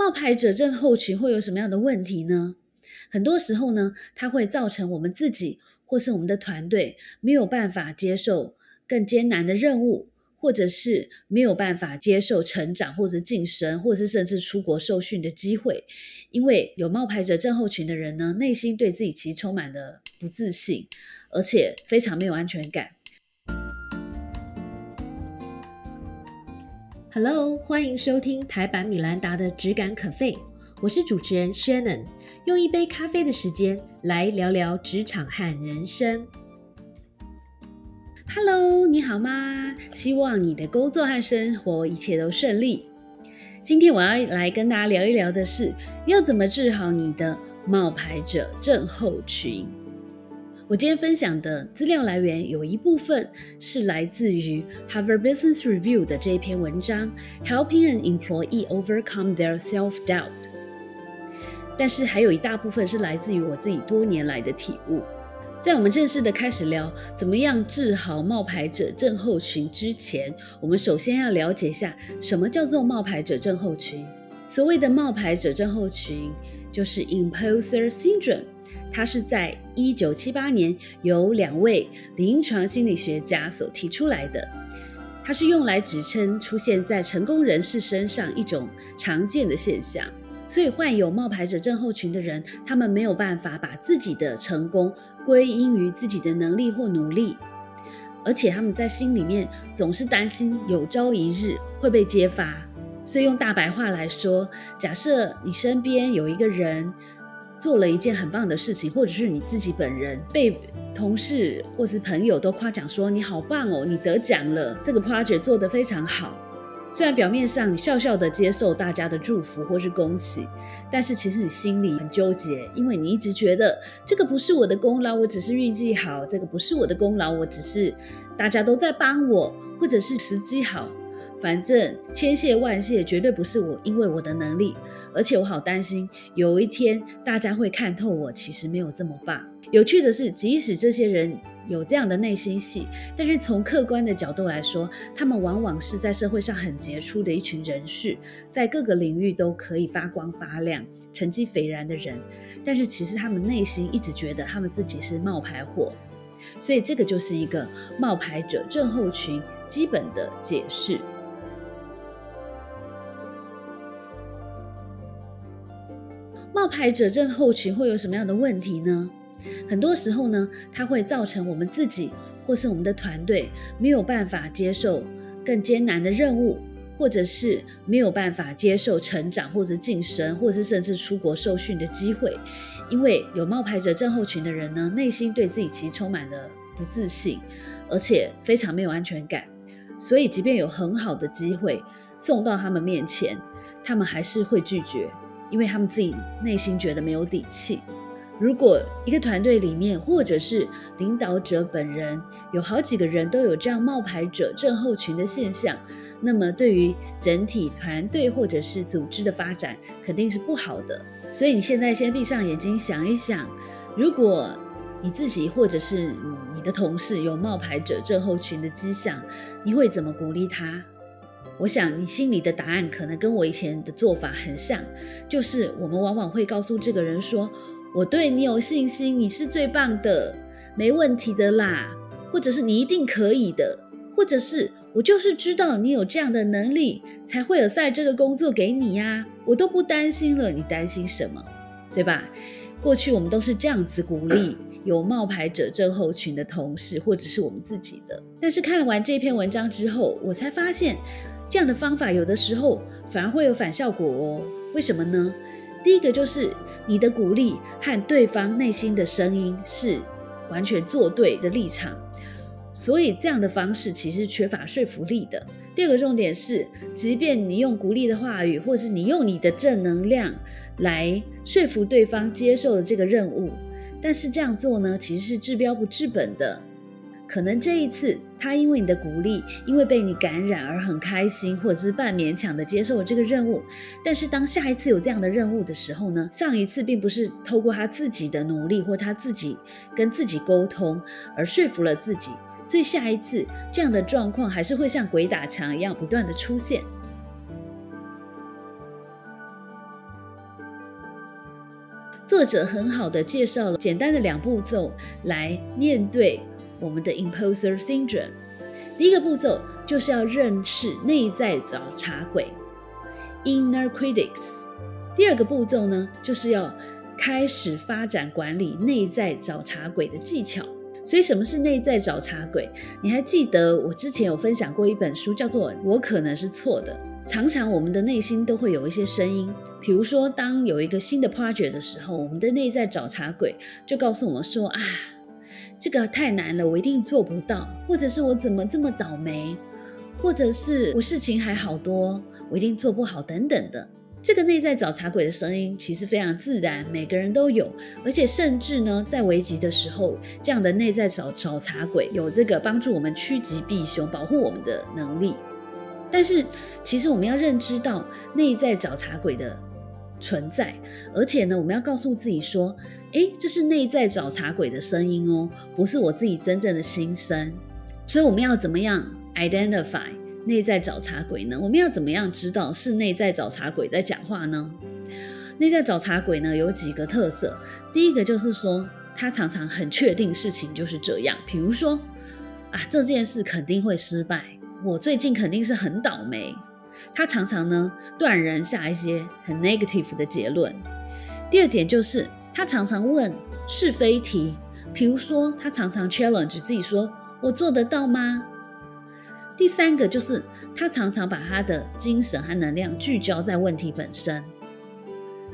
冒牌者症候群会有什么样的问题呢？很多时候呢，它会造成我们自己或是我们的团队没有办法接受更艰难的任务，或者是没有办法接受成长或者晋升，或者是甚至出国受训的机会。因为有冒牌者症候群的人呢，内心对自己其实充满了不自信，而且非常没有安全感。Hello，欢迎收听台版米兰达的只感可废，我是主持人 Shannon，用一杯咖啡的时间来聊聊职场和人生。Hello，你好吗？希望你的工作和生活一切都顺利。今天我要来跟大家聊一聊的是，要怎么治好你的冒牌者症候群。我今天分享的资料来源有一部分是来自于 Harvard Business Review 的这一篇文章，Helping an Employee Overcome Their Self-Doubt。但是还有一大部分是来自于我自己多年来的体悟。在我们正式的开始聊怎么样治好冒牌者症候群之前，我们首先要了解一下什么叫做冒牌者症候群。所谓的冒牌者症候群，就是 Imposter Syndrome。它是在一九七八年由两位临床心理学家所提出来的，它是用来指称出现在成功人士身上一种常见的现象。所以患有冒牌者症候群的人，他们没有办法把自己的成功归因于自己的能力或努力，而且他们在心里面总是担心有朝一日会被揭发。所以用大白话来说，假设你身边有一个人。做了一件很棒的事情，或者是你自己本人被同事或是朋友都夸奖说你好棒哦，你得奖了，这个 project 做得非常好。虽然表面上你笑笑的接受大家的祝福或是恭喜，但是其实你心里很纠结，因为你一直觉得这个不是我的功劳，我只是运气好；这个不是我的功劳，我只是大家都在帮我，或者是时机好。反正千谢万谢，绝对不是我，因为我的能力，而且我好担心有一天大家会看透我，其实没有这么棒。有趣的是，即使这些人有这样的内心戏，但是从客观的角度来说，他们往往是在社会上很杰出的一群人士，在各个领域都可以发光发亮、成绩斐然的人。但是其实他们内心一直觉得他们自己是冒牌货，所以这个就是一个冒牌者症候群基本的解释。冒牌者症候群会有什么样的问题呢？很多时候呢，它会造成我们自己或是我们的团队没有办法接受更艰难的任务，或者是没有办法接受成长或者晋升，或者是甚至出国受训的机会。因为有冒牌者症候群的人呢，内心对自己其实充满了不自信，而且非常没有安全感，所以即便有很好的机会送到他们面前，他们还是会拒绝。因为他们自己内心觉得没有底气。如果一个团队里面，或者是领导者本人有好几个人都有这样冒牌者症候群的现象，那么对于整体团队或者是组织的发展肯定是不好的。所以你现在先闭上眼睛想一想，如果你自己或者是你的同事有冒牌者症候群的迹象，你会怎么鼓励他？我想你心里的答案可能跟我以前的做法很像，就是我们往往会告诉这个人说：“我对你有信心，你是最棒的，没问题的啦。”或者是你一定可以的，或者是我就是知道你有这样的能力，才会有在这个工作给你呀，我都不担心了，你担心什么？对吧？过去我们都是这样子鼓励有冒牌者症候群的同事，或者是我们自己的。但是看完这篇文章之后，我才发现。这样的方法有的时候反而会有反效果哦。为什么呢？第一个就是你的鼓励和对方内心的声音是完全作对的立场，所以这样的方式其实缺乏说服力的。第二个重点是，即便你用鼓励的话语，或是你用你的正能量来说服对方接受了这个任务，但是这样做呢，其实是治标不治本的。可能这一次他因为你的鼓励，因为被你感染而很开心，或者是半勉强的接受了这个任务。但是当下一次有这样的任务的时候呢？上一次并不是透过他自己的努力或他自己跟自己沟通而说服了自己，所以下一次这样的状况还是会像鬼打墙一样不断的出现。作者很好的介绍了简单的两步骤来面对我们的 imposter syndrome。第一个步骤就是要认识内在找茬鬼 inner critics。第二个步骤呢，就是要开始发展管理内在找茬鬼的技巧。所以，什么是内在找茬鬼？你还记得我之前有分享过一本书，叫做《我可能是错的》。常常我们的内心都会有一些声音，比如说，当有一个新的 project 的时候，我们的内在找茬鬼就告诉我们说：“啊，这个太难了，我一定做不到；或者是我怎么这么倒霉；或者是我事情还好多，我一定做不好等等的。”这个内在找茬鬼的声音其实非常自然，每个人都有，而且甚至呢，在危急的时候，这样的内在找找茬鬼有这个帮助我们趋吉避凶、保护我们的能力。但是，其实我们要认知到内在找茬鬼的存在，而且呢，我们要告诉自己说：“诶，这是内在找茬鬼的声音哦，不是我自己真正的心声。”所以，我们要怎么样 identify？内在找茬鬼呢？我们要怎么样知道是内在找茬鬼在讲话呢？内在找茬鬼呢有几个特色，第一个就是说，他常常很确定事情就是这样，比如说啊，这件事肯定会失败，我最近肯定是很倒霉。他常常呢断然下一些很 negative 的结论。第二点就是他常常问是非题，比如说他常常 challenge 自己说，我做得到吗？第三个就是他常常把他的精神和能量聚焦在问题本身，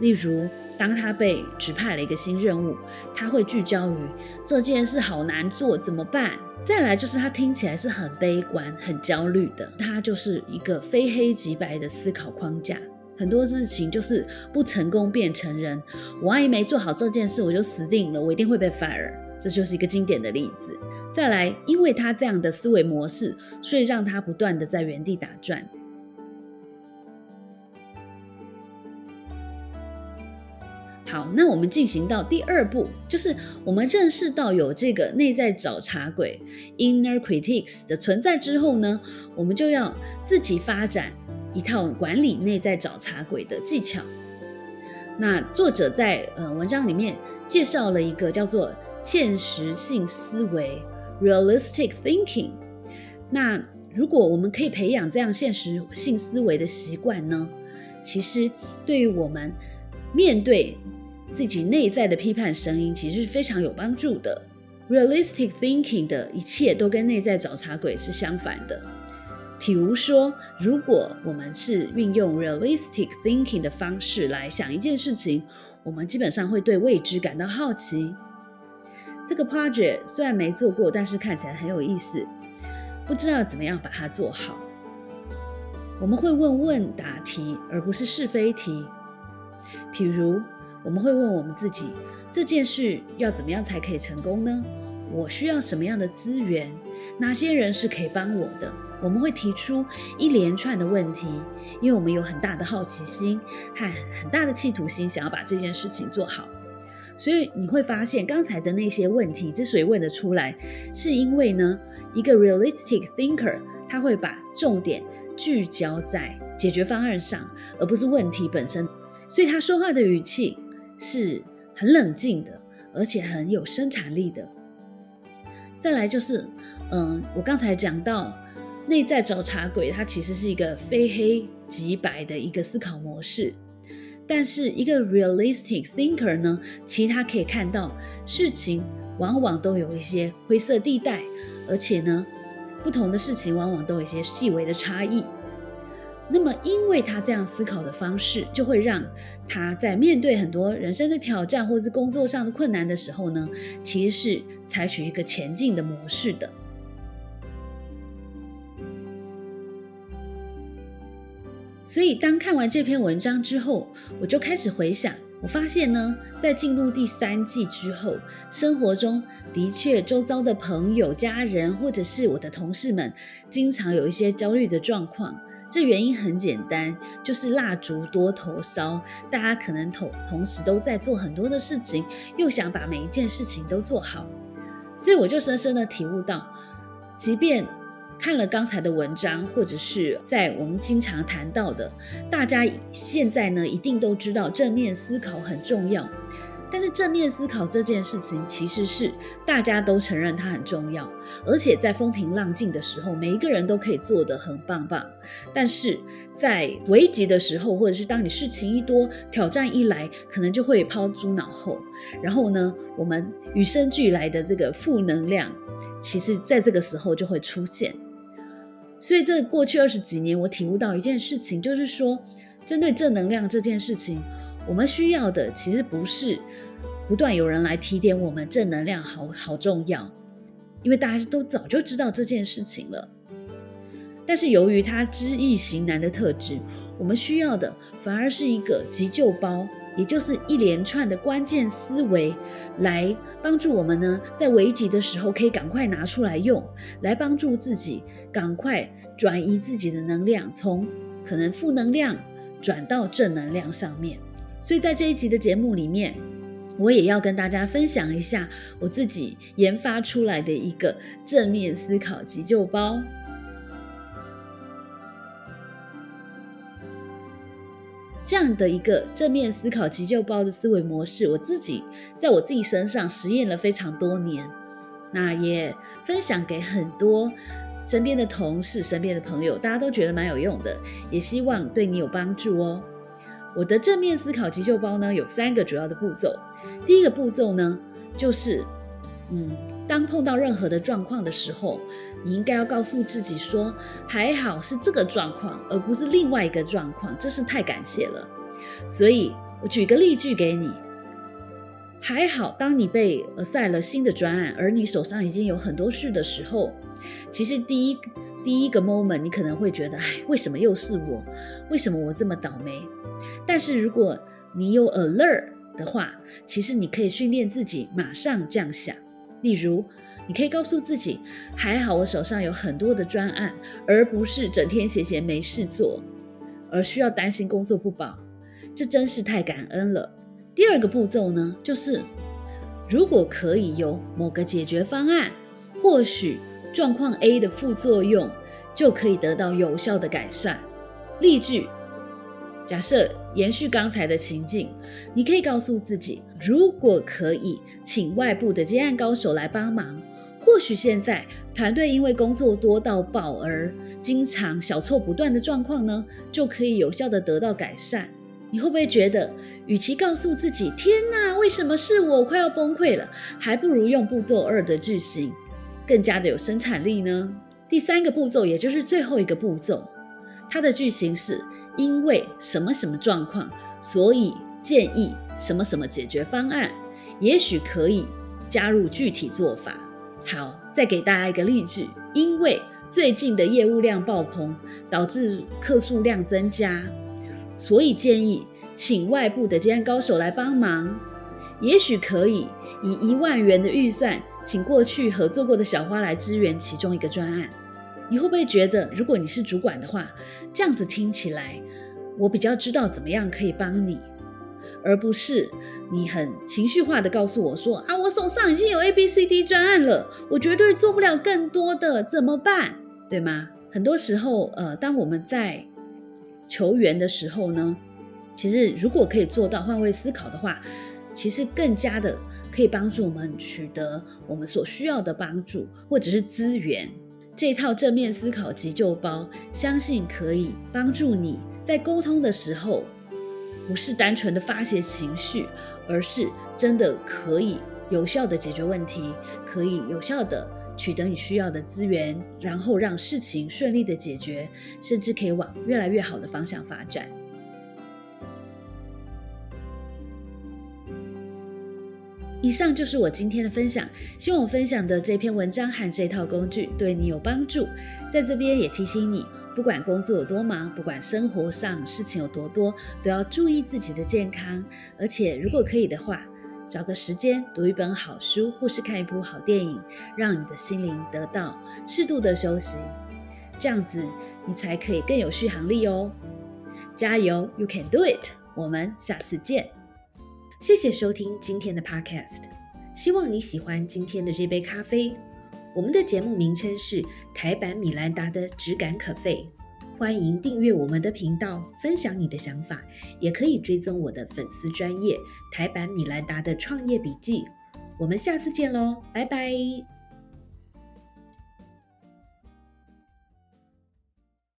例如当他被指派了一个新任务，他会聚焦于这件事好难做怎么办？再来就是他听起来是很悲观、很焦虑的，他就是一个非黑即白的思考框架，很多事情就是不成功变成人，我万一没做好这件事，我就死定了，我一定会被 fire。这就是一个经典的例子。再来，因为他这样的思维模式，所以让他不断的在原地打转。好，那我们进行到第二步，就是我们认识到有这个内在找茬鬼 （inner critics） 的存在之后呢，我们就要自己发展一套管理内在找茬鬼的技巧。那作者在呃文章里面介绍了一个叫做。现实性思维 （realistic thinking）。那如果我们可以培养这样现实性思维的习惯呢？其实对于我们面对自己内在的批判声音，其实是非常有帮助的。realistic thinking 的一切都跟内在找茬鬼是相反的。比如说，如果我们是运用 realistic thinking 的方式来想一件事情，我们基本上会对未知感到好奇。这个 project 虽然没做过，但是看起来很有意思。不知道怎么样把它做好。我们会问问答题，而不是是非题。譬如，我们会问我们自己：这件事要怎么样才可以成功呢？我需要什么样的资源？哪些人是可以帮我的？我们会提出一连串的问题，因为我们有很大的好奇心和很大的企图心，想要把这件事情做好。所以你会发现，刚才的那些问题之所以问得出来，是因为呢，一个 realistic thinker 他会把重点聚焦在解决方案上，而不是问题本身。所以他说话的语气是很冷静的，而且很有生产力的。再来就是，嗯，我刚才讲到内在找茬鬼，它其实是一个非黑即白的一个思考模式。但是一个 realistic thinker 呢，其实他可以看到事情往往都有一些灰色地带，而且呢，不同的事情往往都有一些细微的差异。那么，因为他这样思考的方式，就会让他在面对很多人生的挑战或是工作上的困难的时候呢，其实是采取一个前进的模式的。所以，当看完这篇文章之后，我就开始回想。我发现呢，在进入第三季之后，生活中的确周遭的朋友、家人，或者是我的同事们，经常有一些焦虑的状况。这原因很简单，就是蜡烛多头烧，大家可能同同时都在做很多的事情，又想把每一件事情都做好。所以，我就深深的体悟到，即便看了刚才的文章，或者是在我们经常谈到的，大家现在呢一定都知道正面思考很重要。但是正面思考这件事情，其实是大家都承认它很重要，而且在风平浪静的时候，每一个人都可以做得很棒棒。但是在危急的时候，或者是当你事情一多、挑战一来，可能就会抛诸脑后。然后呢，我们与生俱来的这个负能量，其实在这个时候就会出现。所以，这过去二十几年，我体悟到一件事情，就是说，针对正能量这件事情。我们需要的其实不是不断有人来提点我们正能量好好重要，因为大家都早就知道这件事情了。但是由于他知易行难的特质，我们需要的反而是一个急救包，也就是一连串的关键思维，来帮助我们呢，在危急的时候可以赶快拿出来用，来帮助自己赶快转移自己的能量，从可能负能量转到正能量上面。所以在这一集的节目里面，我也要跟大家分享一下我自己研发出来的一个正面思考急救包。这样的一个正面思考急救包的思维模式，我自己在我自己身上实验了非常多年，那也分享给很多身边的同事、身边的朋友，大家都觉得蛮有用的，也希望对你有帮助哦。我的正面思考急救包呢，有三个主要的步骤。第一个步骤呢，就是，嗯，当碰到任何的状况的时候，你应该要告诉自己说，还好是这个状况，而不是另外一个状况，真是太感谢了。所以我举个例句给你，还好，当你被呃塞了新的专案，而你手上已经有很多事的时候，其实第一第一个 moment，你可能会觉得，哎，为什么又是我？为什么我这么倒霉？但是如果你有 alert 的话，其实你可以训练自己马上这样想。例如，你可以告诉自己：还好我手上有很多的专案，而不是整天闲闲没事做，而需要担心工作不保。这真是太感恩了。第二个步骤呢，就是如果可以有某个解决方案，或许状况 A 的副作用就可以得到有效的改善。例句。假设延续刚才的情境，你可以告诉自己，如果可以，请外部的接案高手来帮忙，或许现在团队因为工作多到爆而经常小错不断的状况呢，就可以有效的得到改善。你会不会觉得，与其告诉自己“天哪，为什么是我快要崩溃了”，还不如用步骤二的句型，更加的有生产力呢？第三个步骤，也就是最后一个步骤，它的句型是。因为什么什么状况，所以建议什么什么解决方案，也许可以加入具体做法。好，再给大家一个例句：因为最近的业务量爆棚，导致客数量增加，所以建议请外部的接案高手来帮忙。也许可以以一万元的预算，请过去合作过的小花来支援其中一个专案。你会不会觉得，如果你是主管的话，这样子听起来，我比较知道怎么样可以帮你，而不是你很情绪化的告诉我说啊，我手上已经有 A、B、C、D 专案了，我绝对做不了更多的，怎么办？对吗？很多时候，呃，当我们在求援的时候呢，其实如果可以做到换位思考的话，其实更加的可以帮助我们取得我们所需要的帮助或者是资源。这套正面思考急救包，相信可以帮助你在沟通的时候，不是单纯的发泄情绪，而是真的可以有效的解决问题，可以有效的取得你需要的资源，然后让事情顺利的解决，甚至可以往越来越好的方向发展。以上就是我今天的分享，希望我分享的这篇文章和这套工具对你有帮助。在这边也提醒你，不管工作有多忙，不管生活上事情有多多，都要注意自己的健康。而且如果可以的话，找个时间读一本好书，或是看一部好电影，让你的心灵得到适度的休息，这样子你才可以更有续航力哦。加油，You can do it！我们下次见。谢谢收听今天的 Podcast，希望你喜欢今天的这杯咖啡。我们的节目名称是台版米兰达的质感可废。欢迎订阅我们的频道，分享你的想法，也可以追踪我的粉丝专业台版米兰达的创业笔记。我们下次见喽，拜拜。